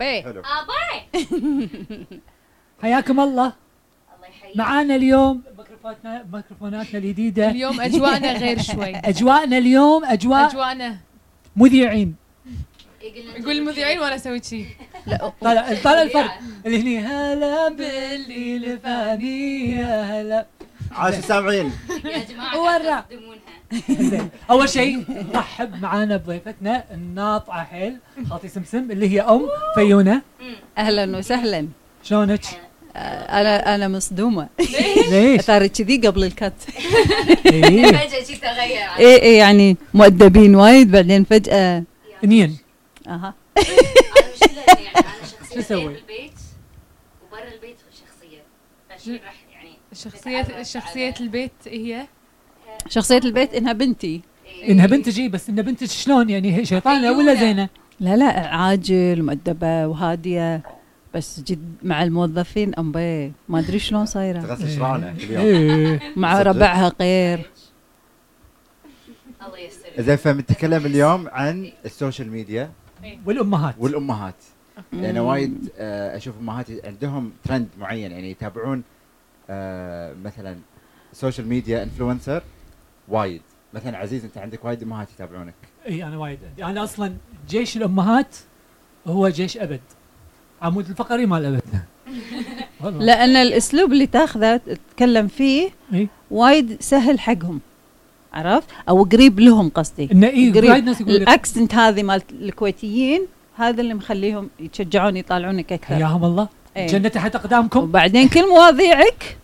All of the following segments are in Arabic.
ابي حلو. اباي حياكم الله. الله يحييك. معانا اليوم ميكروفوناتنا ميكروفوناتنا الجديدة. اليوم أجواءنا غير شوي. أجواءنا اليوم أجواء أجواءنا. مذيعين. يقول المذيعين وأنا أسوي شيء. طالع طالع الفرق. اللي هني هلا باللي لفاني يا هلا. عاش السامعين يا جماعة ورا. أول شيء نرحب معانا بضيفتنا الناطعة حيل خالتي سمسم اللي هي أم فيونة. أهلا وسهلا. شلونك؟ آه، أنا أنا مصدومة. ليش؟ صار كذي قبل الكت إيه. فجأة شي تغير إيه إيه يعني مؤدبين وايد بعدين فجأة. منين؟ أها. يعني أنا شو شخصيه؟ غير بالبيت وبرا البيت شخصية. فشي راح يعني شخصية شخصية البيت هي؟ شخصية البيت إنها بنتي إيه. إنها بنت جي بس إنها بنت شلون يعني هي شيطانة ولا فيونة. زينة؟ لا لا عاجل مؤدبة وهادية بس جد مع الموظفين امبي ما أدري شلون صايرة تغسل شرعنا اليوم إيه مع؟ ربعها غير الله يستر زين فبنتكلم اليوم عن السوشيال ميديا والأمهات والأمهات لأن. وايد آه، أشوف أمهات عندهم ترند معين يعني يتابعون آه، مثلا social media influencer وايد. مثلا عزيز أنت عندك وايد أمهات يتابعونك. إي أنا وايد. عندي أنا أصلا جيش الأمهات هو جيش أبد. عمود الفقري مال ابدنا والله. لأن الأسلوب اللي تاخذه تتكلم فيه إيه. وايد سهل حقهم. عرفت؟ أو قريب لهم قصدي. إنه قريب. ال accent هذه مالت الكويتيين هذا اللي مخليهم يتشجعون يطالعونك أكثر. حياهم الله. جنة تحت أقدامكم. وبعدين كل مواضيعك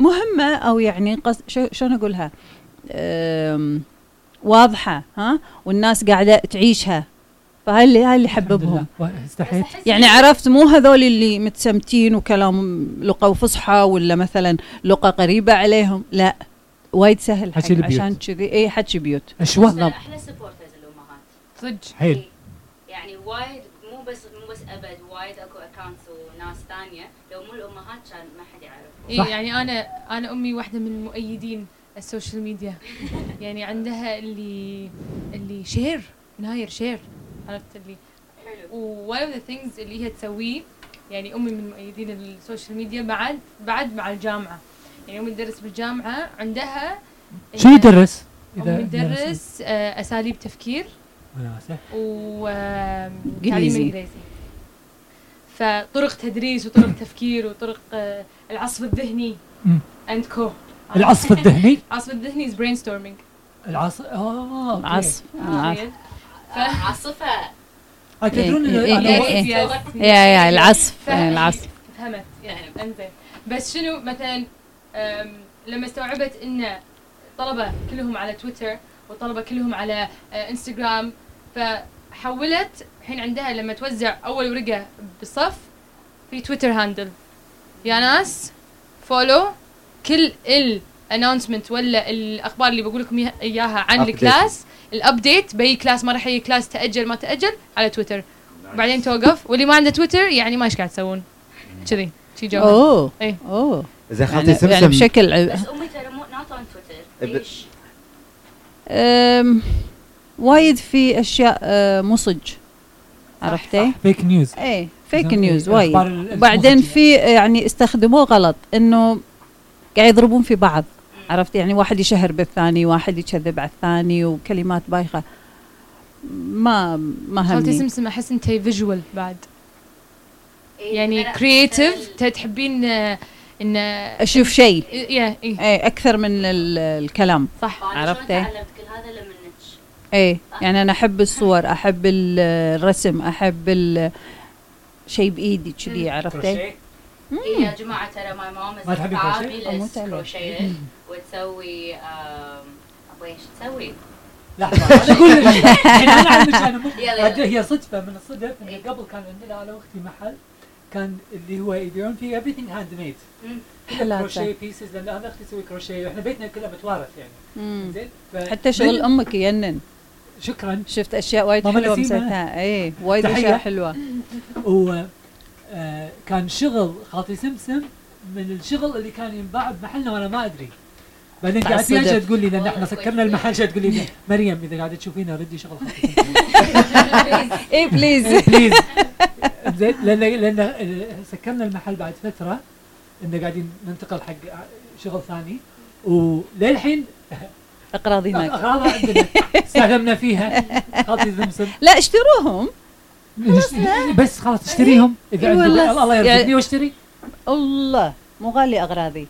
مهمة أو يعني قص... شو شلون أقولها. واضحة ها؟ والناس قاعدة تعيشها. فهاي اللي هاي اللي لله. استحيت. يعني عرفت مو هذول اللي متسمتين وكلام لغه وفصحى ولا مثلا لغه قريبة عليهم. لا وايد سهل حكي البيوت. عشان كذي. اي حكي بيوت. اشوى أحلى supporters الامهات صدق. حيل. يعني وايد مو بس مو بس أبد وايد أكو accounts وناس ثانية. لو مو الأمهات كان ما حد يعرف إيه صح. يعني أنا أنا أمي واحدة من مؤيدين ال social media. يعني عندها اللي اللي share ناير share عرفت اللي؟ حلو. و one of the things اللي هي تسويه يعني أمي من مؤيدين ال social media بعد بعد مع الجامعة. يعني أمي تدرس بالجامعة عندها شو يدرس؟ أمي تدرس آه، أساليب تفكير. وناسه وتعليم إنجليزي. إنجليزي. فطرق تدريس وطرق تفكير وطرق آه، العصف الذهني. and كو العصف الذهني؟ العصف الذهني is brainstorming العصف آه العصف. عاصفة. آه، تدرون إيه، إيه، أنا إيه، وقت- إيه. يا يا العصف. إيه، العصف. فهمت. يعني أنزين. بس شنو مثلا لما استوعبت إن طلبة كلهم على تويتر والطلبه كلهم على آه، إنستغرام فحولت الحين عندها لما توزع أول ورقة بالصف في تويتر handle. يا ناس follow. كل ال announcement ولا الأخبار اللي بقول لكم إياها- إياها عن. ال class ال update بأي class ما راح يجي class تأجل ما تأجل على تويتر. بعدين توقف. واللي ما عنده تويتر يعني ما إيش قاعد تسوون؟ كذي شي جو أوه. إيه. أوه. زين خالتي يعني, يعني سمسم بشكل ع- بس أمي ترى مو not on تويتر ليش؟ وايد في أشياء أه، مو صج عرفتي؟ فيك نيوز إيه فيك نيوز وايد. وبعدين. في يعني استخدموه غلط إنه قاعد يضربون في بعض عرفت؟ يعني واحد يشهر بالثاني واحد يكذب على الثاني وكلمات بايخة. ما ما خالتي همني. سمسم أحس أنت visual بعد. إيه، يعني creative تحبين آه، إن أشوف شيء. يا إيه. إيه أكثر من ال- الكلام. صح؟ شلون تعلمت كل هذا لما إيه يعني أنا أحب الصور أحب ال- الرسم أحب شيء بإيدي كذي عرفتي؟ إيه يا جماعة ترى my mom ما تحبين كروشيه؟ وتسوي أبغى إيش تسوي؟ لحظه أنا أقول لك الحين أنا. أد- هي صدفة من الصدف ان قبل كان عندنا أنا واختي محل كان اللي هو يبيعون فيه everything handmade. crochet pieces لأن أنا أختي تسوي كروشيه وإحنا بيتنا كله متوارث يعني. زين حتى شغل أمك يجنن شكرا شفت أشياء وايد حلوة. مسويتها إيه وايد. أشياء حلوة آه، كان شغل خالتي سمسم من الشغل اللي كان ينباع بمحلنا وأنا ما أدري. بعدين قاعد فيها تقول لي لأن إحنا سكرنا المحل. شو تقول لي مريم إذا قاعدة تشوفينا ردي شغل اي please please زين لأن لأن ال- سكرنا المحل بعد فترة انه قاعدين ننتقل حق شغل ثاني. وللحين أغراضي هناك. اغراضها عندنا. استخدمنا فيها. خالتي زمزم لا اشتروهم. بس خلاص اشتريهم. إذا إي عندك والله. الله يرزقني يعني- واشتري. الله مو غالي أغراضي.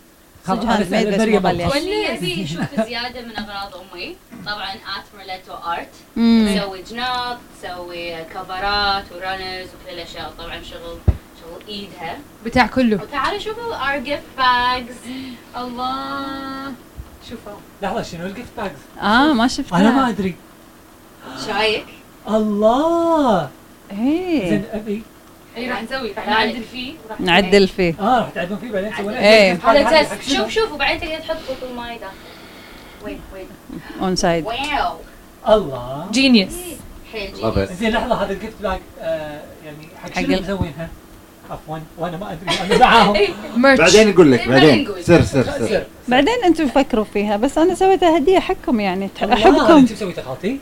خلاص، مريم. واللي يبي يشوف زيادة من أغراض أمي. طبعا at ميرليتو ارت. تسوي جناط تسوي كفرات و runners وكل الاشياء طبعا شغل شغل إيدها. بتاع كله. وتعالوا شوفوا our gift bags. الله. شوفوا. لحظة شنو ال gift bags آه ما شفت أنا ما أدري. شايك؟ الله! زين ابي أي راح نسوي؟ راح نعدل. فيه وراح نعدل فيه. آه راح تعدون فيه بعدين تسوون إيه. هذا test. شوف شوف وبعدين تقدر تحط بطل ماي ده. وين وين؟ on side wow. الله. جينيوس جينيوس it. زين لحظة هذا ال gift bag آه يعني حق شنو مسوينها؟ عفوا وأنا ما أدري أنا معاهم. بعدين نقول لك بعدين. سر سر سر. سر. بعدين أنتم فكروا فيها بس أنا سويتها هدية حقكم يعني احبكم انت مسويتها خالتي؟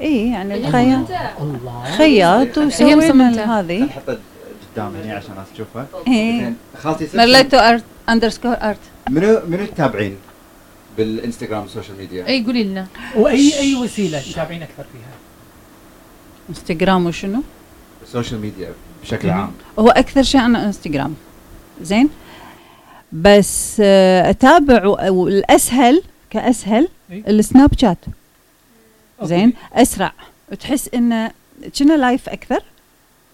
اي يعني الخياط. الله. خياط وسوينا. هذه نحطها قدام هنا عشان الناس تشوفها. زين خالتي مرلتو ارت underscore art منو منو التابعين بالإنستغرام وال social media؟ اي قولي لنا. واي أي وسيلة تتابعين أكثر فيها؟ إنستغرام وشنو؟ ال social media بشكل عام. هو أكثر شيء أنا إنستغرام. زين. بس آه، أتابع والأسهل كأسهل إي. السناب شات. زين أسرع وتحس انه كنا live أكثر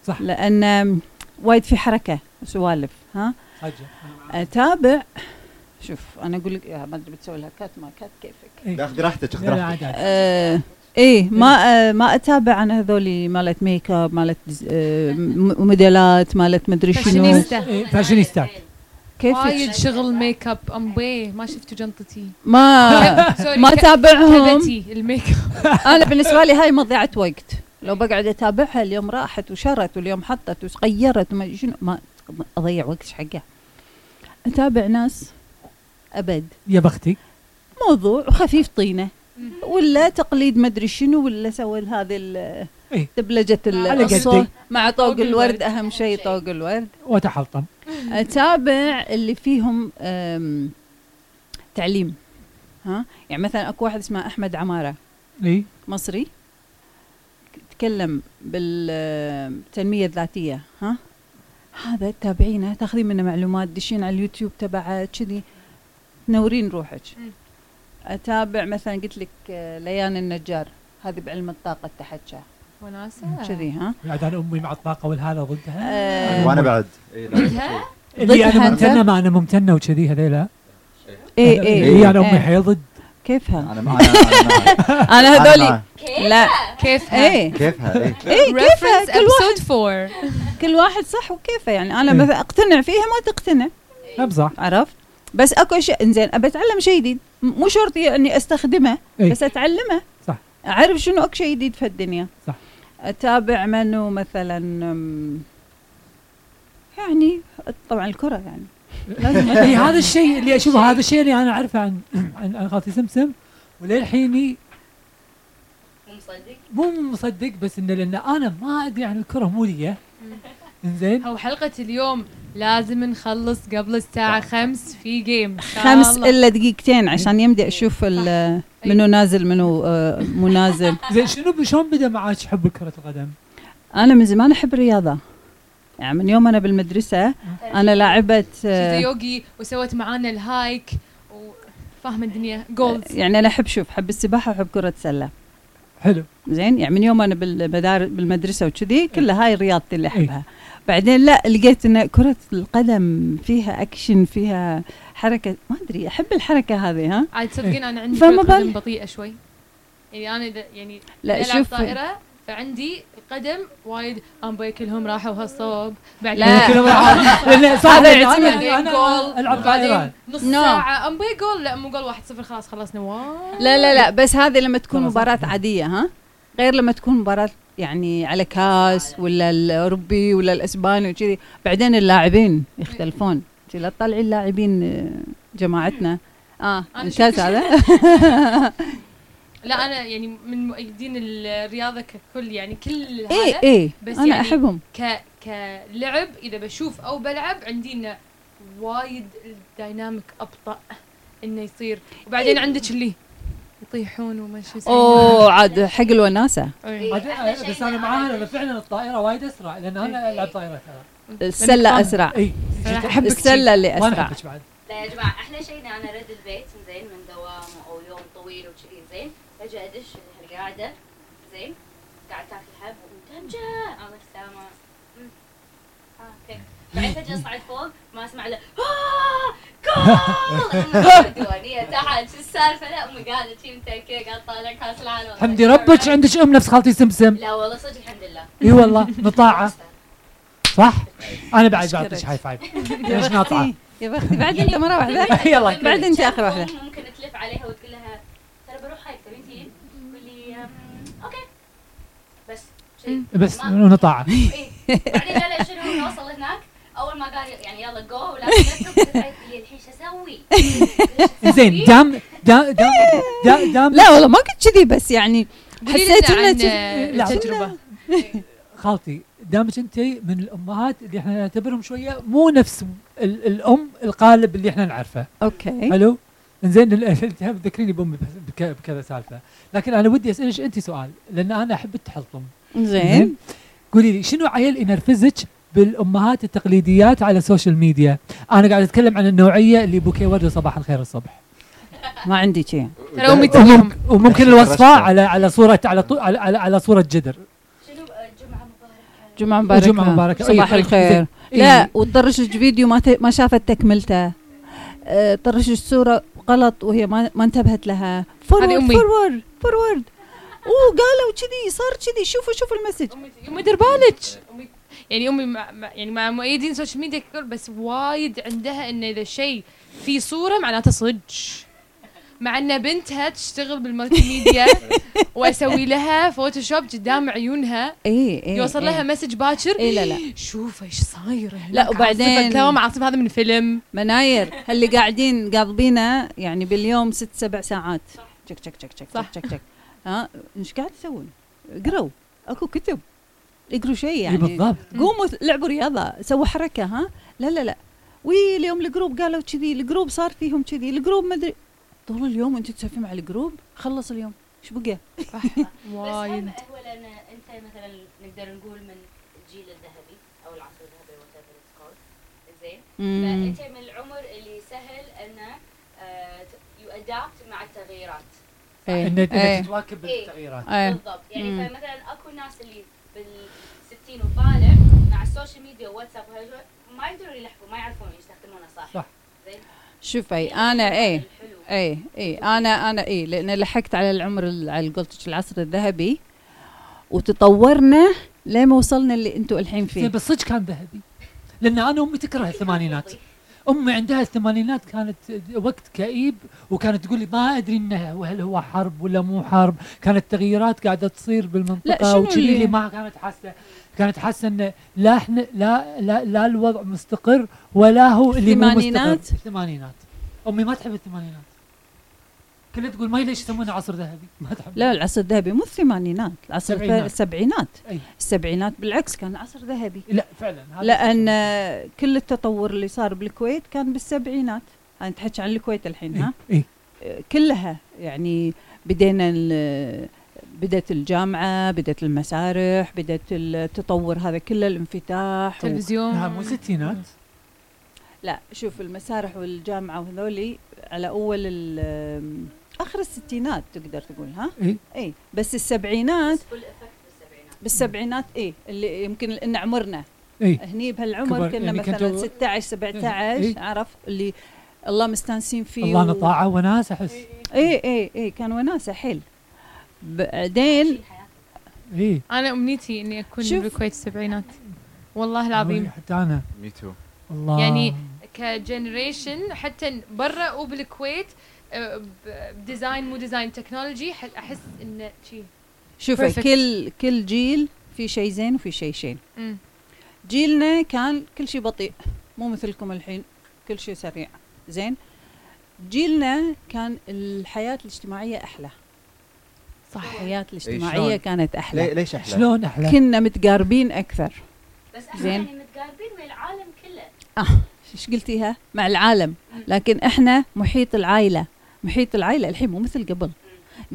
صح. لأن وايد في حركة سوالف ها. اتابع شوف أنا أقول لك ما أدري بتسوي لها cut ما cut كيفك إيه. خذ راحتك خذ راحتك. آه إيه ما آه ما أتابع أنا هذولي مالت ميك اب مالت آه موديلات مالت مدري شنو فاشينيستا. كيف وايد شغل ميك اب امبي ما شفتوا جنطتي. ما ما كبتي الميك اب أنا بالنسبة لي هاي مضيعة وقت. لو بقعد أتابعها اليوم راحت وشرت واليوم حطت وغيرت وما شنو. ما أضيع وقت حقها. أتابع ناس أبد. يا بختي. موضوع خفيف طينة. ولا تقليد مدري شنو ولا سوى هذه ال- إيه. دبلجة ال- على قدي. الصوت مع طوق الورد. أهم شيء طوق الورد. وتحلطم اتابع اللي فيهم تعليم. ها؟ يعني مثلا أكو واحد اسمه أحمد عمارة. اي مصري. تكلم بالتنمية الذاتية. ها؟ هذا تتابعينه تاخذين منه معلومات دشين على اليوتيوب تبعه كذي. تنورين روحك. أتابع مثلا قلت لك آه، ليان النجار. هذه بعلم الطاقة التحكى وناسة. كذي ها؟ بعد أنا أمي مع الطاقة والهذا ضدها. آه، وأنا بعد. إيه، لا، ضدها؟ اللي أنا؟ ممتنة ما أنا ممتنة وكذي هذيلا. اي اي اللي أنا أمي إيه. حيل ضد. كيفها؟ أنا ما أنا أنا. هذولي. لا. كيفها؟ إيه. كيفها؟ إيه. إيه كيفها؟ كل واحد 4 كل واحد صح وكيفه يعني أنا إيه. مثلا أقتنع فيها ما تقتنع. نعم صح. عرفت؟ بس أكو اشياء إنزين ابى أتعلم شيء جديد. مو شرط إني أستخدمه إيه. بس أتعلمه. صح. أعرف شنو أكو شيء جديد في الدنيا. صح. أتابع منو مثلا يعني طبعا الكرة يعني. أتابع. هذا الشيء اللي أشوفه هذا الشيء اللي أنا أعرفه عن عن عن خالتي سمسم وللحيني مو مصدق؟ مو مصدق بس انه لأن أنا ما أدري عن الكرة مو لي. إنزين. هو حلقة اليوم لازم نخلص قبل الساعة خمس في جيم خمس. إلا دقيقتين عشان يمدي أشوف ال- منو نازل منو آه، مو نازل زين شنو شلون بدأ معك حب كرة القدم؟ أنا من زمان أحب الرياضة. يعني من يوم أنا بالمدرسة أنا لاعبه آه، يوغي وسوت معانا الهايك وفاهمة الدنيا. جولد يعني أنا أحب شوف أحب السباحة وأحب كرة السلة. حلو. زين يعني من يوم أنا بالمدار بالمدرسة وكذي كلها هاي رياضتي اللي إيه. بعدين لا لقيت إن كرة القدم فيها اكشن فيها حركة. ما أدري أحب الحركة هذه ها؟ عاد تصدقين أنا عندي كرة قدم بطيئة شوي. يعني أنا إذا- يعني لا شوف. طائرة فعندي القدم وايد. امبي كلهم راحوا هالصوب. بعد لا. كلهم راح- لأن صح هذا يعتمد. بعدين جول ألعب بعدين نص No. ساعة. امبي جول لا مو جول واحد صفر خلاص خلصنا. wow لا لا لا. بس هذه لما تكون. مباراة عادية ها؟ غير لما تكون مباراة يعني على كاس ولا الأوروبي ولا الأسباني وكذي. بعدين اللاعبين يختلفون. لا تطلعي اللاعبين آه، جماعتنا. آه. انكاز شفت- هذا لا أنا يعني من مؤيدين الرياضة ككل يعني كل هذا إيه. إيه بس أنا يعني أحبهم. ك كلعب إذا بشوف أو بلعب عندي انه وايد ال dynamic أبطأ إنه يصير. وبعدين عندك اللي يطيحون وما شو. أوه عاد حق الوناسة. إيه. بس أنا معاها لأن فعلا الطائرة وايد أسرع لأن أنا ألعب طائرة ترى. السلة أسرع. إي. أحبك السلة اللي أسرع. لا يا جماعة أحلى شيء اني أنا ارد البيت زين من دوام أو يوم طويل وكذي زين. فجاه أدش القعده زين. قاعد تاكل حب ومتهمجه أنا سامع أمم. آه okay. بعدين فجأة اصعد فوق ما أسمع له آه! الديوانيه تحت شو السالفه لا امي قاعدة شي متكيه قاعد طالع كاس العالم حمدي ربك عندك ام نفس خالتي سمسم. لا والله صدق الحمد لله. إي والله مطاعه صح؟ أنا بعد. بعطيك هاي فايف. ليش ناطعه؟ بختي. يا بختي بعد أنت مرة واحدة. يلا بعد أنت آخر واحدة. ممكن تلف عليها وتقول لها ترى بروح هايك تبين تجين؟ تقول لي أم، أوكي. بس شيء بس نطاعه. إيه. بعدين لا لا شنو نوصل هناك؟ أول ما قال يعني يلا جو ولا أسوي؟ زين دام دام دام دام, دام لا والله ما كنت كذي بس يعني حسيت إنه لا. التجربة. خالتي دامك أنت من الأمهات اللي إحنا نعتبرهم شوية مو نفس ال- الأم القالب اللي إحنا نعرفه. okay. حلو؟ زين تذكريني بأمي بكذا سالفة. لكن أنا ودي أسألك أنت سؤال؟ لأن أنا أحب التحلطم. زين قولي لي شنو عيل ينرفزك بالأمهات التقليديات على السوشيال ميديا أنا قاعد أتكلم عن النوعية اللي بوكي وردة صباح الخير الصبح. ما عندي شيء. ترى أمي وممكن, وممكن الوصفة على على صوره على على, على, على صورة جدر. شنو جمعة مباركة. جمعة مباركة. وجمعة مباركة. صباح أي، الخير. زين. لا إيه. وتطرش لك فيديو ما. ما شافت تكملته. أه، صورة غلط وهي ما ما انتبهت لها. Forward. Forward forward وقالوا كذي صار كذي. شوفوا شوفوا ال message. أمي امي دير بالك. أمي يعني امي مع يعني مع مؤيدين السوشيال ميديا بس وايد عندها انه إذا شيء في صورة معناته صدق. مع إن بنتها تشتغل بال multimedia وأسوي لها Photoshop قدام عيونها اي اي يوصل لها message باكر اي لا لا. شوف إيش صاير لا، وبعدين- دوام عاصفة هذا من فيلم. مناير اللي قاعدين قاضبينه يعني باليوم ست سبع ساعات. تشك تشك تشك. تشك تشك ها؟ إيش قاعد تسوون؟ اقروا أكو كتب. اقروا شيء إي يعني بالضبط قوموا لعبوا رياضة سووا حركة ها لا لا لا وي اليوم ال group قالوا كذي ال group صار فيهم كذي ال group ما أدري طول اليوم انت تسولفين مع ال group خلص اليوم إيش بقى؟ بس وايد هم هو لأن أنت مثلا نقدر نقول من الجيل الذهبي أو العصر الذهبي whatever it's called زين. فأنت من العمر اللي سهل انه you adapt مع التغييرات إيه. انك إيه. تواكب إيه. التغييرات إيه. بالضبط يعني. فمثلا أكو ناس اللي بال 60 وطالع مع السوشيال ميديا وواتساب ما يقدروا يلحقوا ما يعرفون يستخدمونه صح؟ صح. زين؟ شوفي أنا إيه الحلو. اي اي أنا أنا اي لأن لحقت على العمر ال- على قولتك العصر الذهبي وتطورنا لما وصلنا اللي أنتم الحين زين فيه بس صدق كان ذهبي لأن أنا أمي تكره الثمانينات. أمي عندها الثمانينات كانت وقت كئيب وكانت تقول لي ما أدري انه هل هو حرب ولا مو حرب؟ كانت تغييرات قاعدة تصير بالمنطقة وكذي. اللي- ما كانت حاسة كانت حاسة انه لا إحنا لا لا لا الوضع مستقر ولا هو اللي مو مستقر؟ الثمانينات. أمي ما تحب الثمانينات. كلها تقول ما ليش يسمونه عصر ذهبي؟ ما تحب. لا العصر الذهبي مو الثمانينات العصر السبعينات. السبعينات. أي. السبعينات بالعكس كان عصر ذهبي. لا فعلا هذا لأن كل التطور اللي صار بالكويت كان بالسبعينات. أنا تحكي عن الكويت الحين ها؟ إيه. آه، كلها يعني بدينا ال- بدت الجامعة بدت المسارح بدت التطور هذا كله الانفتاح و... تلفزيون. لا مو ستينات؟ لا شوف المسارح والجامعة وهذولي على أول ال- آخر الستينات تقدر تقول ها؟ إي. إي بس السبعينات بس بالسبعينات بالسبعينات إي اللي يمكن إن عمرنا. إي. هني بهالعمر كنا يعني مثلا كنتوا- 16 17 إيه. عرف؟ اللي الله مستانسين فيه الله نطاعه وناس أحس. إي إي. إي كان وناسه حيل. بعدين. إي. أنا أمنيتي إني أكون. بالكويت السبعينات. والله العظيم. حتى أنا. Me too الله. يعني ك generation حتى برا وبالكويت ب design مو design تكنولوجي ح- أحس انه شي شوفي Perfect. كل كل جيل في شيء زين وفي شيء شين مم. جيلنا كان كل شيء بطيء مو مثلكم الحين كل شيء سريع زين جيلنا كان الحياة الاجتماعية أحلى صح الحياة الاجتماعية شلون؟ كانت أحلى ليه- ليش أحلى؟ شلون أحلى؟ كنا متقاربين أكثر بس إحنا زين. يعني متقاربين من العالم كله إيش قلتيها مع العالم لكن إحنا محيط العائلة محيط العائلة الحين مو مثل قبل.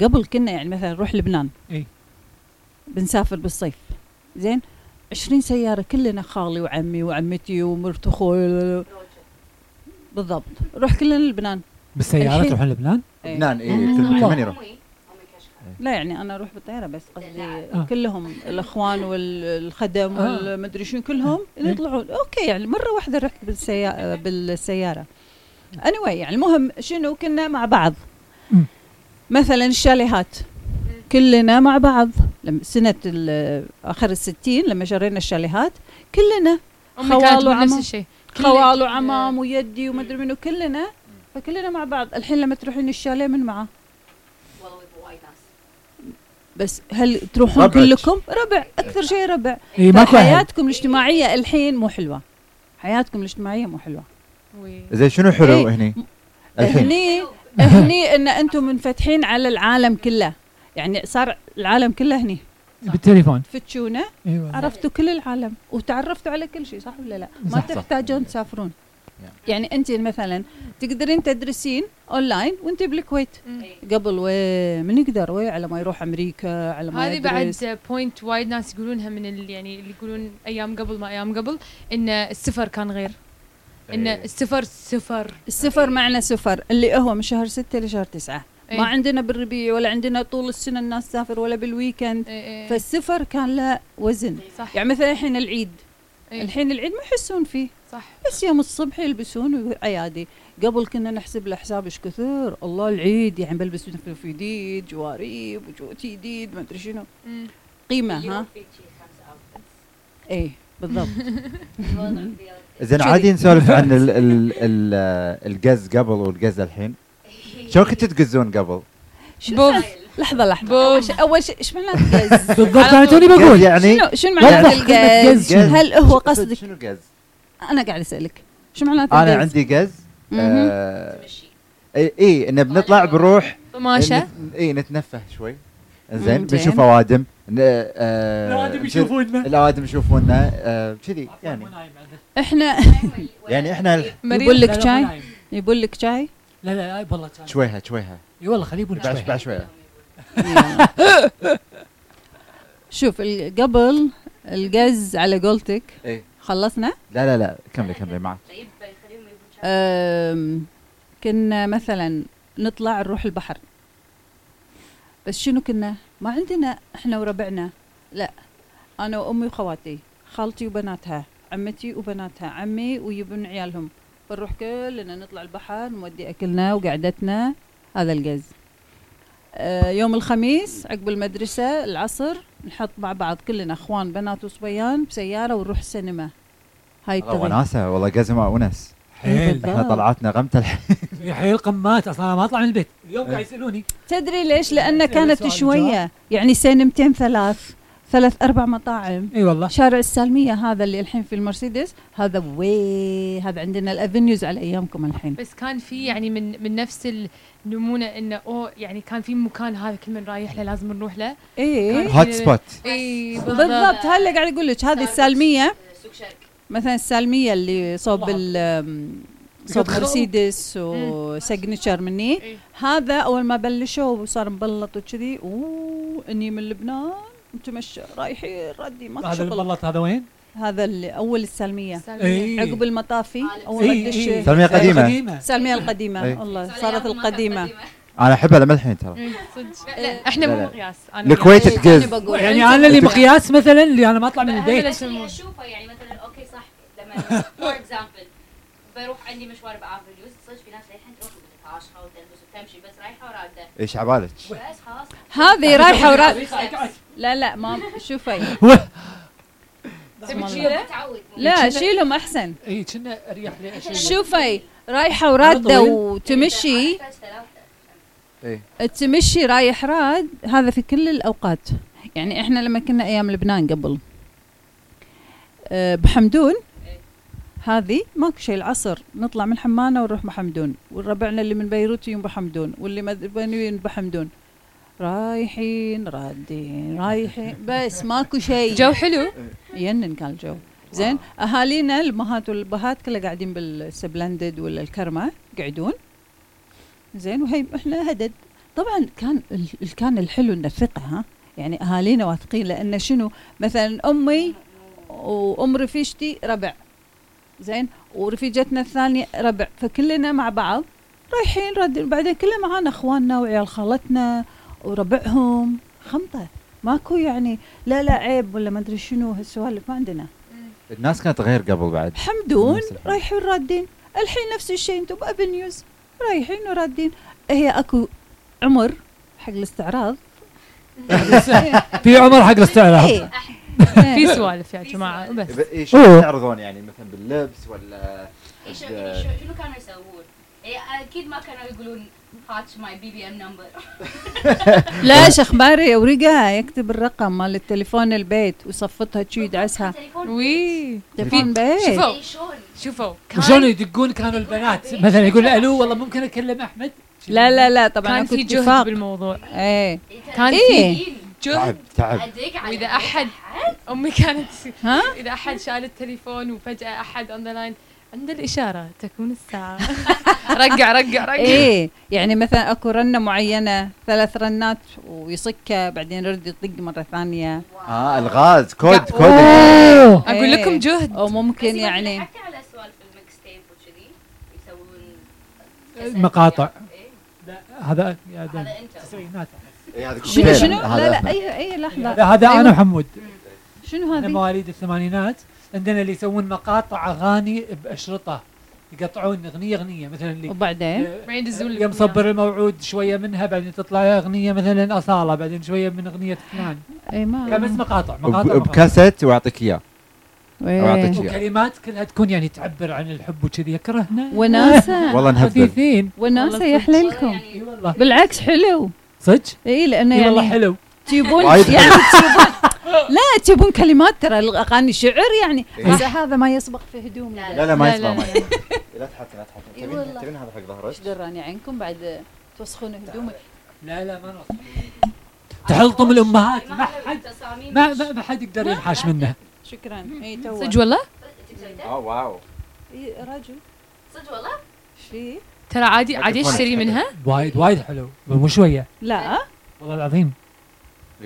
قبل كنا يعني مثلا نروح لبنان. إي. بنسافر بالصيف. زين؟ 20 سيارة كلنا خالي وعمي وعمتي ومرت أخوي. بالضبط. نروح كلنا لبنان. بالسيارة تروحون لبنان؟ إي. لبنان اي من يروح امي امي كشخة لا يعني أنا أروح بالطيارة بس قصدي آه. كلهم الأخوان والخدم آه. والمدري شنو كلهم إيه. يطلعون. okay يعني مرة واحدة رحت بالسيارة بالسيارة. Anyway يعني المهم شنو؟ كنا مع بعض. مثلا الشاليهات. كلنا مع بعض. لما سنة ال- آخر الستين لما شرينا الشاليهات كلنا خوال نفس وعمام. الشيء. خوال وعمام ويدي ومدري منو كلنا. فكلنا مع بعض. الحين لما تروحين الشاليه من معاه؟ بس هل تروحون ربعك. كلكم؟ ربع. أكثر شيء ربع. أحد. حياتكم الاجتماعية الحين مو حلوة. حياتكم الاجتماعية مو حلوة. زين شنو حلو إيه. هني؟ الحين هني هني إن أنتم منفتحين على العالم كله يعني صار العالم كله هني بالتليفون فتشونا والله عرفتوا كل العالم وتعرفوا على كل شيء صح ولا لا ما صح، صح. تحتاجون تسافرون. يعني أنت مثلا تقدرين تدرسين أونلاين وأنت بالكويت. قبل وي من يقدر وي على ما يروح أمريكا على ما هذه. بعد point وايد ناس يقولونها من ال يعني اللي يقولون أيام قبل ما أيام قبل إن السفر كان غير إن إيه. السفر سفر السفر معنا سفر اللي هو من شهر ستة لشهر تسعة. إيه. ما عندنا بالربيع ولا عندنا طول السنة الناس تسافر ولا بالويكند. إيه إيه. فالسفر كان له وزن. صح. يعني مثلا الحين العيد. إيه. الحين العيد ما يحسون فيه. صح. بس يوم الصبح يلبسون عيادي. قبل كنا نحسب الحساب إيش كثر. الله العيد يعني بلبس نفلف جديد جواريب وجوتي جديد ما أدري شنو. اليوم ها؟ في. إيه بالضبط. في- زين. عادي نسولف عن ال- ال- ال- القز قبل والقز الحين شلون كنتوا تقزون قبل؟ بوف لحظة لحظة بوم. أول شيء أول شيء إيش معناته قز؟ بالضبط أنا توني بقول يعني شنو كلمة القز؟ هل هو قصدك شنو قز؟ أنا قاعد أسألك شو أنا القز؟ عندي قز. آه،. اي إي انه بنطلع بنروح طماشة إي نتنفه شوي زين بنشوف. أوادم نصير- يشوفونا الاوادم يشوفونا كذي يعني. إحنا يعني إحنا. يقول لا، لك شاي. يقول لك شاي؟ لا لا لا والله كان شويها شويها. إي والله خليه يقول بعد شوي. بعد شوية شوف ال- قبل القز على قولتك خلصنا؟ لا لا لا كملي كملي معك. طيب شاي. كنا مثلا نطلع نروح البحر. بس شنو كنا؟ ما عندنا إحنا وربعنا. لا أنا وأمي وخواتي خالتي وبناتها عمتي وبناتها عمي ويبن عيالهم. بنروح كلنا نطلع البحر نودي أكلنا وقعدتنا. هذا القز. أه يوم الخميس عقب المدرسة العصر نحط مع بعض كلنا أخوان بنات وصبيان بسيارة ونروح السينما هاي والله التغيير وناسة والله قز ما ونس. حيل إحنا طلعاتنا غمته الحين في حيل قمات أصلا أنا ما أطلع من البيت. اليوم قاعد يسألوني. تدري ليش؟ لأن إيه، كانت شوية يعني سينمتين ثلاث ثلاث أربع مطاعم. إي والله. شارع السالمية هذا اللي الحين في المرسيدس هذا وي هذا عندنا الأفنيوز على أيامكم الحين. بس كان في يعني من من نفس النمونة إنه أوه يعني كان في مكان هذا كل من رايح له لازم نروح له. إيه هوت سبوت إي بالضبط. هذا اللي قاعد أقول لك هذه السالمية. سوق شرق مثلا السالمية اللي صوب ال صوب. مرسيدس وسيجنتشر مني. إيه. هذا أول ما بلشوا وصار مبلط وكذي أوه إني من لبنان. أنتم مش رايحين؟ ردي ما هذا شغل. البلط هذا وين؟ هذا اللي أول السالمية. اي عقب المطافي. أول إي، ما تدش. إي. سلمية قديمة. السالميه القديمة. إي. والله صارت القديمة. أنا احبها لما الحين ترى. إيه، صدق. لا إحنا مو. مقياس. أنا الكويت إيه، تقز. يعني أنا اللي مقياس مثلا اللي أنا ما أطلع من البيت. أشوفه يعني مثلا okay. For example بروح عندي مشوار بافنيوز صدق في ناس للحين تروح وتلبس وتمشي بس رايحة وراده إيش عبالك؟ بس خلاص هذه رايحة ورا لا لا ما شوفي تبي. تشيله؟ لا شيلهم أحسن إي كنا أريح لي شوفي رايحة وراده. وتمشي ثلاثة. إيه التمشي رايح راد هذا في كل الأوقات يعني إحنا لما كنا أيام لبنان قبل أه، بحمدون هذه ماكو شيء العصر. نطلع من حمانه ونروح بحمدون والربعنا اللي من بيروت يجون بحمدون واللي يجون بحمدون رايحين رادين رايحين. بس ماكو شيء. جو حلو؟ ينن كان الجو زين أهالينا الامهات والابهات كلها قاعدين بالسبلندد ولا الكرمة يقعدون زين وهي إحنا هدد. طبعا كان ال- كان الحلو إن الثقة ها. يعني أهالينا واثقين لأن شنو؟ مثلا أمي وام رفيجتي ربع. زين. ورفيجتنا الثانية ربع. فكلنا مع بعض رايحين رد بعدين كلنا معانا أخواننا وعيال خالتنا وربعهم. خمطة. ماكو يعني لا لا عيب ولا ما أدري شنو هالسوالف ما عندنا. الناس كانت غير قبل بعد. حمدون. رايحين رادين. الحين نفس الشيء. أنتم بافنيوز رايحين ورادين. هي أكو عمر حق الاستعراض. في عمر حق الاستعراض. إيه. في سوالف يا جماعة بس أوه. تعرضون يعني مثلا باللبس ولا إيش- ب- إيش- شنو كانوا يسوون؟ إيه، أكيد ما كانوا يقولون هات my BBM number لا شخباري ورقه يكتب الرقم مال التليفون البيت وصفتها شي يدعسها. وي. تليفون بيت. شوفوا. إيه، شلون؟ شوفوا. وشلون كان يدقون كانوا البنات؟ مثلا يقول ألو والله ممكن أكلم أحمد؟ لا لا لا طبعا كان في جهد بالموضوع. إيه. كان إيه. في تعب جهد تعب بيت أحد- أمي كانت ها؟ إذا أحد شال التليفون وفجأة أحد on the line عند الإشارة تكون الساعة. رقع رقع رقع إيه يعني مثلا أكو رنة معينة ثلاث رنات ويصكها بعدين يرد يطق مرة ثانية. آه الغاز code. code. أوه. أقول إيه. لكم جهد. أو ممكن بس يعني حتى على سوالف ال mixtape وكذي يسوون مقاطع. إيه، لا، هذا. هذا أنت. التسعينات إيه، شنو. شنو؟ لا لا. اي أي لحظة. هذا هذا أيوة. أنا وحمود شنو أنا هذه مواليد الثمانينات. عندنا اللي يسوون مقاطع أغاني بأشرطة يقطعون أغنية أغنية مثلا اللي وبعدين؟ بعدين يدزون يوم صبر الموعود شوية منها بعدين تطلع أغنية مثلا أصالة بعدين شوية من أغنية فلان. أي ما بس مقاطع؟ مقاطع. بكاسيت وأعطيك إياه. إيه. أعطيك شيء. وكلمات كلها تكون يعني تعبر عن الحب وكذي. يكرهنا. وناسة. والله نهبل. وناسة والله يحلى والله لكم إي والله. بالعكس حلو. صدق؟ إي لأنه إي والله يعني حلو. تجيبون يعني تجيبون لا تجيبون كلمات ترى الأغاني شعر يعني إيه. بس هذا ما يسبق في هدوم. لا، لا لا ما لا، لا، ما لا. يسمع لا تحط لا تحط. تبين. تبين هذا حق ظهرك؟ إيش دراني عينكم بعد توسخون هدومي لا لا ما نوصل تحلطم الأمهات. ما حد ما ما حد يقدر ينحاش منه. شكرا. إي تو. صدق والله؟ آه واو. إي راجل صدق والله؟ إيش فيه؟ ترى عادي عادي اشتري منها؟ وايد وايد حلو. مو شوية. لا. والله العظيم.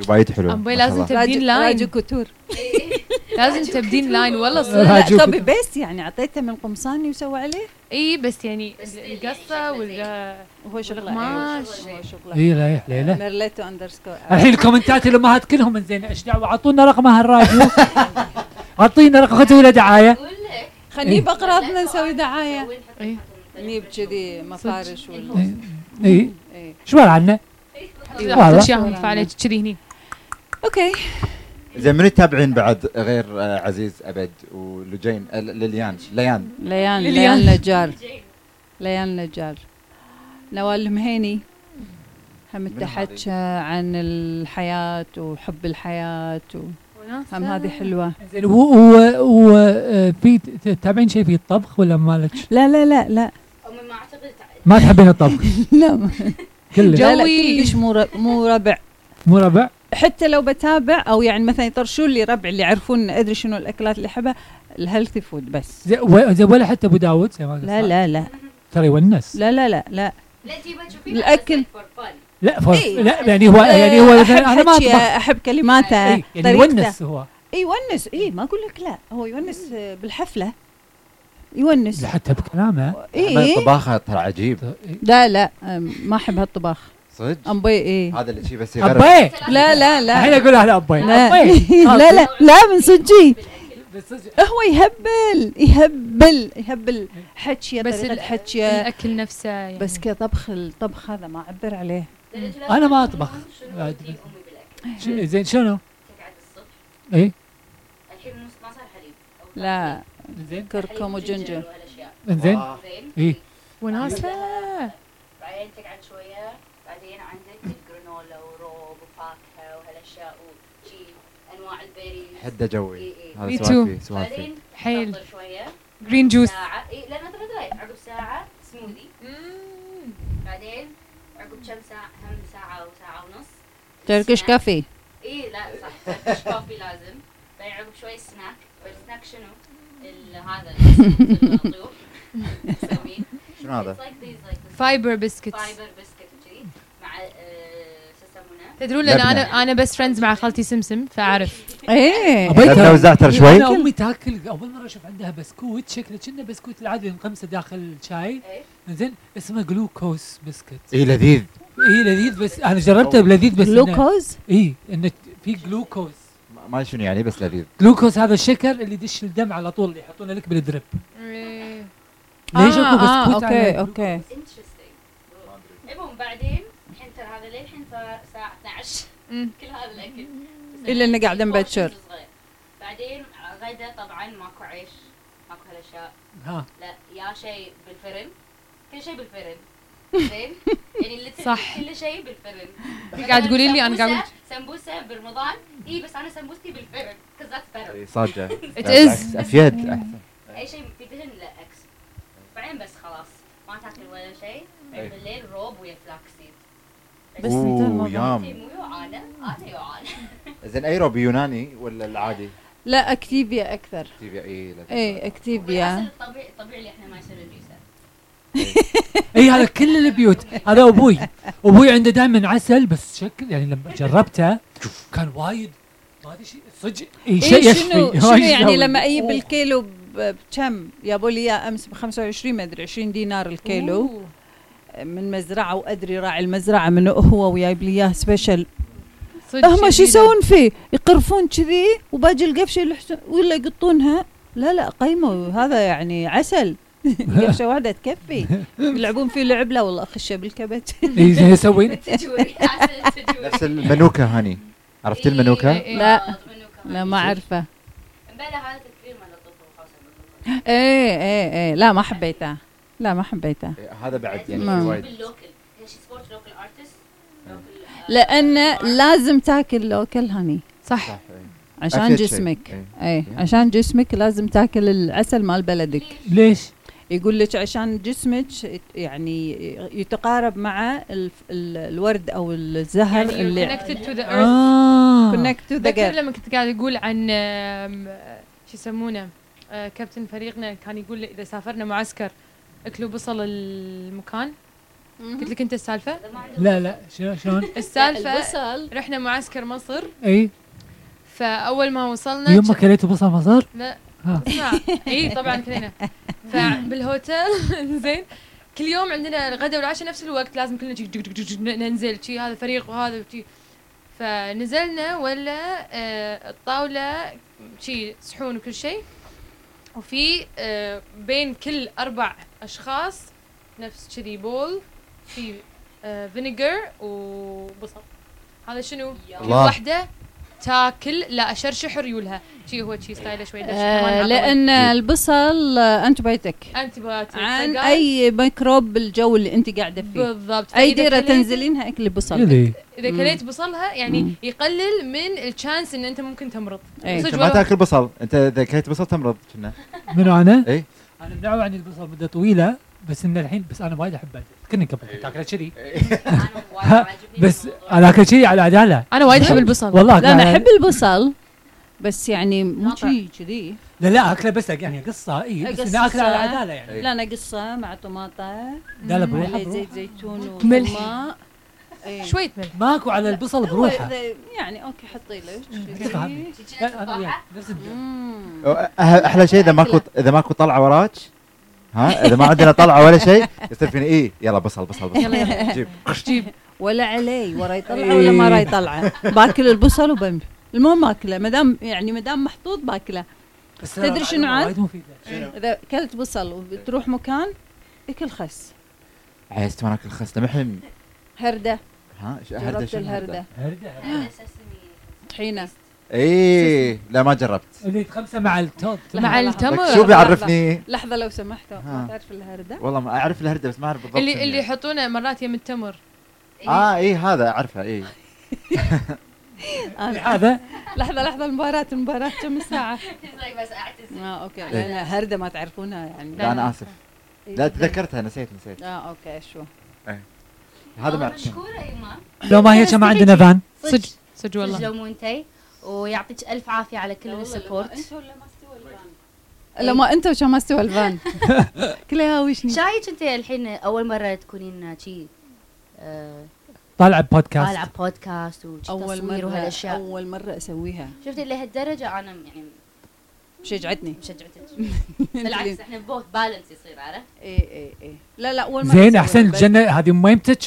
وايد حلو. شاء لازم. تبدين line. راجل couture. لازم تبدين line والله لا, صدق. copy. paste يعني أعطيته من قمصاني وسوى عليه. إي بس يعني القصة ولا وهو شغلة. أيوة، هو شغلة. إي لا يا حليله ميرليتو underscore الحين الكومنتات الامهات كلهم زين إيش دعوة؟ أعطونا رقمها الراديو أعطينا رقم خذوا له دعاية. أقول لك خليه بقراضنا نسوي دعاية. إيه. كذي مفارش وال اي اي إيه. شو عنه اذا والله. أحط اشياء فعليك كذي هني أوكي. زين من تتابعين بعد غير آه، عزيز أبد ولجين آه، ليليان ليان. ليان. ليان نجار ليان نجار نوال المهيني. هم تحكى عن الحياة وحب الحياة و... هم هذه حلوة. زين وفي تتابعين شيء في الطبخ ولا مالك؟ لا لا لا لا. ما تحبين الطبخ؟ لا لا جوي. كلش مو ر- مو ربع. مو ربع؟ حتى لو بتابع أو يعني مثلا يطرشون لي ربع اللي يعرفون أدري شنو الأكلات اللي أحبها ال healthy food بس. زين و- ولا حتى أبو داود زي ما قلت لا لا لا. ترى يونس لا لا لا لا. لا تجيبها الأكل. لا فر... إيه. لا يعني هو يعني هو مثلا احب أنا ما أطبخ. أحب كلماته إيه، يعني طريقته. يونس هو. اي يونس. اي ما أقول لك لا. هو يونس آه، بالحفلة. يونس. حتى بكلامه. اي طباخه ترى عجيب. لا لا ما أحب هالطباخ. صدق؟ امبي اي هذا اللي شي بس يغرب أبي. لا لا الحين لا أقول أهلا أبي. لا. لا لا لا من صدقي. هو يهبل يهبل يهبل. حكيه بس طريقة ال- حكيه الأكل نفسه يعني. بس كطبخ الطبخ هذا ما أعبر عليه. أنا ما لا،؟ ش- زين شنو؟ تقعد الصبح اي الحين ما صار حليب لا. زين. كركم و ginger زين زين إي. وناسة. بعدين تقعد شوية بعدين عندك ال granola وروب وفاكهة وهالأشياء وشي أنواع ال berries. حدة جوي. هذا سوالفي too. سوالفي بعدين حيل. شوية. green juice ساعة. إي لا نظرة drive عقب ساعة سموذي بعدين عقب كم ساعة؟ هم ساعة أو ساعة ونص. Turkish. coffee. إي لا صح Turkish coffee لازم. بعدين عقب شوي snack وال snack شنو؟ هذا الطيور شنو هذا؟ fiber fiber biscuit وكذي مع آه، شو يسمونه؟ تدرون لأن. أنا أنا بس friends مع خالتي سمسم فأعرف. إيه. لبنة وزعتر شوي. أنا أمي تاكل أول مرة أشوف عندها بسكوت. شكله كأنه بسكوت العادي نقمسه داخل شاي إيه. زين اسمه glucose biscuit اي لذيذ. اي لذيذ بس أنا جربته بلذيذ بس جلوكوز اي إنه في جلوكوز ما- ما شنو يعني بس لذيذ. جلوكوز هذا الشكر اللي يدش الدم على طول اللي يحطونه لك بال drip إيه. ليش آه، اكو آه، بسكوت أوكي أوكي. interesting المهم بعدين الحين ترى هذا للحين الساعة 12 مم. كل هذا الأكل. إلا إنه قاعد مبكر. بعدين غدا طبعا ماكو عيش ماكو هالأشياء. ها. لا يا شيء بالفرن. كل شيء بالفرن. زين يعني literally صح. كل شيء بالفرن. قاعد تقولي لي أنا قاعد سمبوسة برمضان اي بس أنا سمبوستي بالفرن. صاجة It لا، is. بالعكس، أفيد أحسن. أي شيء في دهن لا X بعدين بس خلاص. ما تاكل ولا شيء. أي. بالليل روب ويا flax seed بس أوه. انتي يام. مو يوعانه أنا يوعانه زين أي روبي يوناني ولا العادي؟ لا أكتيفيا أكثر. تيبي اي أكتيفيا. والعسل الطبيعي الطبيعي اللي إحنا ما يصير اي هذا كل البيوت هذا أبوي أبوي عنده دائما عسل بس شكل يعني لما جربته كان وايد ما أدري شيء صدق اي شيء إيه يشفي شنو يعني. لما أجيب. الكيلو بكم جابوا لي اياه أمس ب 25 ما أدري 20 دينار الكيلو أوه. من مزرعة وأدري راعي المزرعة من هو وجايب لي إياه special هم شو. يسوون فيه يقرفون كذي وباقي القفشة يلحسون ولا يقطونها لا لا قيمة هذا يعني عسل قفشه واحدة تكفي؟ يلعبون فيه لعب؟ لا والله اخشه بالكبت اي زين يسوي. تجوري عسل تجوري نفس المنوكة هاني. عرفت المنوكة؟ إيه، إيه. لا. آه، منوكة. لا ما أعرفه. هذا الكريم مال الطفل إيه إيه إيه. لا ما حبيته. لا ما حبيته. إيه، هذا بعد يعني. وايد. لأن لازم تاكل لوكل هاني. صح. صح. عشان. جسمك. إيه. اي عشان جسمك لازم تاكل العسل مال بلدك. ليش؟ يقول لك عشان جسمك يعني يتقارب مع الف- ال- الورد أو الزهر يعني اللي connected to the earth. آه. connected to the تذكر لما كنت قاعد أقول عن شو يسمونه آه، كابتن فريقنا كان يقول لي إذا سافرنا معسكر اكلوا بصل المكان. قلت لك أنت السالفة؟ لا لا. شلون شلون؟ السالفة البصل. رحنا معسكر مصر. إي. فأول ما وصلنا يوم ما كليتوا بصل مصر؟ لا. اي طبعا كلنا. فبالهوتيل زين. كل يوم عندنا الغداء والعشاء نفس الوقت لازم كلنا دق دق دق ننزل شي هذا فريق وهذا شي فنزلنا ولا آه، الطاولة شي صحون وكل شيء وفي آه، بين كل أربع أشخاص نفس كذي بول في فينيجر وبصل هذا شنو؟ كل الله. تاكل لا اشرشح ريولها شي هو شي ستايله شوي آه لأن. البصل انتبايتك انت بغات عن أي ميكروب بالجو اللي انت قاعدة فيه بالضبط أي ديرة تنزلينها اكلي بصل اذا. كليت بصلها يعني مم. يقلل من الشانس إن أنت ممكن تمرض إيه. صدق أنت ما. تاكل بصل أنت إذا كليت بصل تمرض كنا منو أنا؟ اي أنا منعوا عني البصل مده طويلة بس ان الحين بس أنا وايد احبه كني قبل كنت اكله كذي أنا عاجبني بس. أنا اكل كذي على عداله أنا وايد أحب البصل والله لا أنا أحب البصل بس يعني مو ناطع. شي كذي لا لا أكله بس يعني قصة إي بس. اني أكله على عداله يعني إيه. لا أنا قصة مع طماطة لا لا بروحه بروحه زيت زيتون. وماء إيه. شوية ملح ماكو على البصل بروحه يعني أوكي حطي لك كنا. نفس. أه، أحلى شيء إذا ماكو إذا ماكو طلعة وراك ها؟ إذا ما عندنا طلعة ولا شيء يصير فيني إيه؟ يلا بصل بصل بصل. يلا يلا. جيب. جيب. ولا علي ورا يطلع إيه. ولا ما راي يطلعه باكل البصل وبمشي المهم ماكلة ما دام يعني ما دام محطوط باكلة. تدري شنو عاد؟ وايد مفيدة. إذا أكلت بصل وبتروح مكان اكل خس. عايز ناكل خس؟ لمحن هردة. ها؟ جربت شنو الهردة. هردة هذا سسمي. طحينة. إيه لا ما جربت. اللي تخمسه مع التوب مع التمر شو بيعرفني لحظة لو سمحتوا ها. ما تعرف الهردة؟ والله ما أعرف الهردة بس ما أعرف بالضبط اللي اللي. يحطونه مرات يم التمر. إيه. آه إيه هذا أعرفها إيه. هذا؟ لحظة لحظة المباراة المباراة كم الساعة بس اعتذر آه أوكي. إيه. لأن هردة ما تعرفونها يعني. لا أنا آسف. لا تذكرتها نسيت نسيت. آه أوكي شو. هذا مع مشكورة يما لو ما هي كان عندنا fun. صدق صدق والله. لو انتي ويعطيك ألف عافية على كل ال support. لما أنت وشو ما استوى ال fun. كلها وشني شايك أنت الحين أول مرة تكونين شي؟ آه، طالع بودكاست طالعه بودكاست أول وتصوير مرة وهالأشياء. أول مرة أسويها. شفتي لهالدرجه أنا يعني شجعتني. مشجعتك بالعكس إحنا both balance يصير عرفت؟ اي اي اي لا لا أول مرة زين أحسن الجنه هذه ميمتك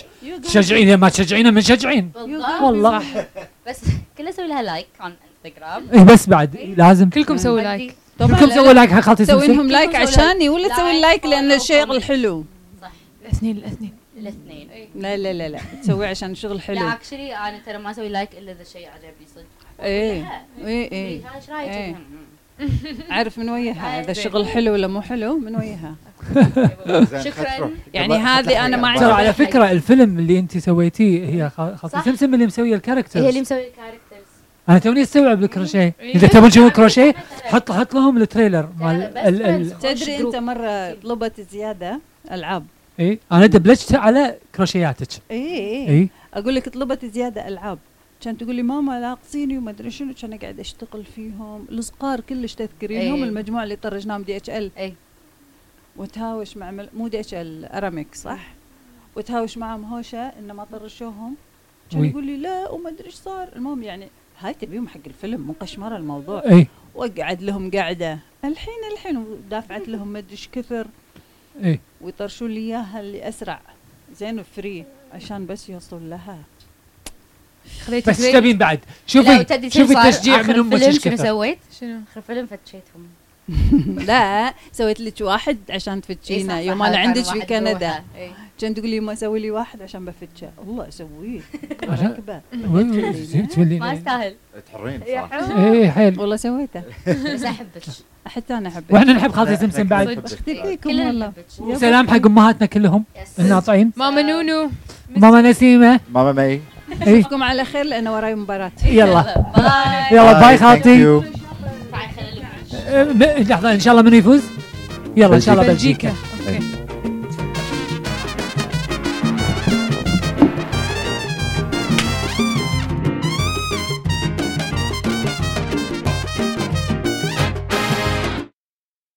تشجعينها ما تشجعينها منشجعين بالضبط والله. بس كله أسوي لها like على انستغرام إيه بس بعد لازم. كلكم سووا like كلكم سووا like حق خالتي سمسم لهم like عشاني ولا تسوي like، لأن comment. الحلو صح. الاثنين الاثنين. الاثنين. لا لا لا لا. تسوي عشان شغل لا حلو actually أنا ترى ما أسوي like إلا إذا الشيء عجبني صدق. إيه. لا. إيه إيه، إيه إيش رايك إيه. عارف من وياها إذا. الشغل حلو ولا مو حلو من وياها شكراً. يعني هذه أنا ما ترى عندي- على فكرة الفيلم اللي أنت سويتيه هي خ- خالتي صح. سمسم اللي مسويه هي اللي ال characters مسوي ال characters أنا توني أستوعب الكروشيه إيه. إذا تبون تشوفون كروشيه حط حط لهم ال trailer مال ال- ال-. تدري. أنت مرة طلبت زيادة ألعاب اي أنا دبلجت على كروشياتك اي اي اي أقول لك طلبت زيادة ألعاب كانت تقول لي ماما لاقصيني وما أدري شنو. كان اقعد أشتغل فيهم. الصغار كلش تذكرينهم إيه. المجموعة اللي طرجناهم DHL اي وتهاوش مع مل... مو DHL أرامكس صح؟ وتهاوش معهم هوشة انه ما طرشوهم. كان. يقول لي لا وما أدري إيش صار. المهم يعني هاي تبيهم حق الفيلم مو قشمره الموضوع. اي وأقعد لهم قاعدة. الحين الحين ودافعت لهم ما أدري إيش كثر. اي ويطرشوا لي إياها اللي أسرع. زين وفري عشان بس يوصل لها. بس break؟ تبين بعد. شوفي شوفي؟ التشجيع من إيش شنو سويت؟ شنو؟ آخر فيلم فتشيتهم. لا سويت لك واحد عشان تفتشينا. صح، يوم أنا عندك في كندا. بروحه. إي. كان تقول لي ما أسوي لي واحد عشان بفتشه والله اسويه عشان- ركبه ما يستاهل. تحرين اي حيل والله سويته. بس أحبك. حتى أنا أحبك. وإحنا نحب خالتي سمسم بعد. فيكم كلنا والله. وسلام حق أمهاتنا كلهم. الناطعين ماما نونو. ماما نسيمة. ماما مي. أشوفكم على خير لأنه وراي مباراة. يلا. باي. يلا باي خالتي. م- لحظة إن شاء الله من يفوز؟ يلا إن شاء الله بلجيكا. بلجيكا. أوكي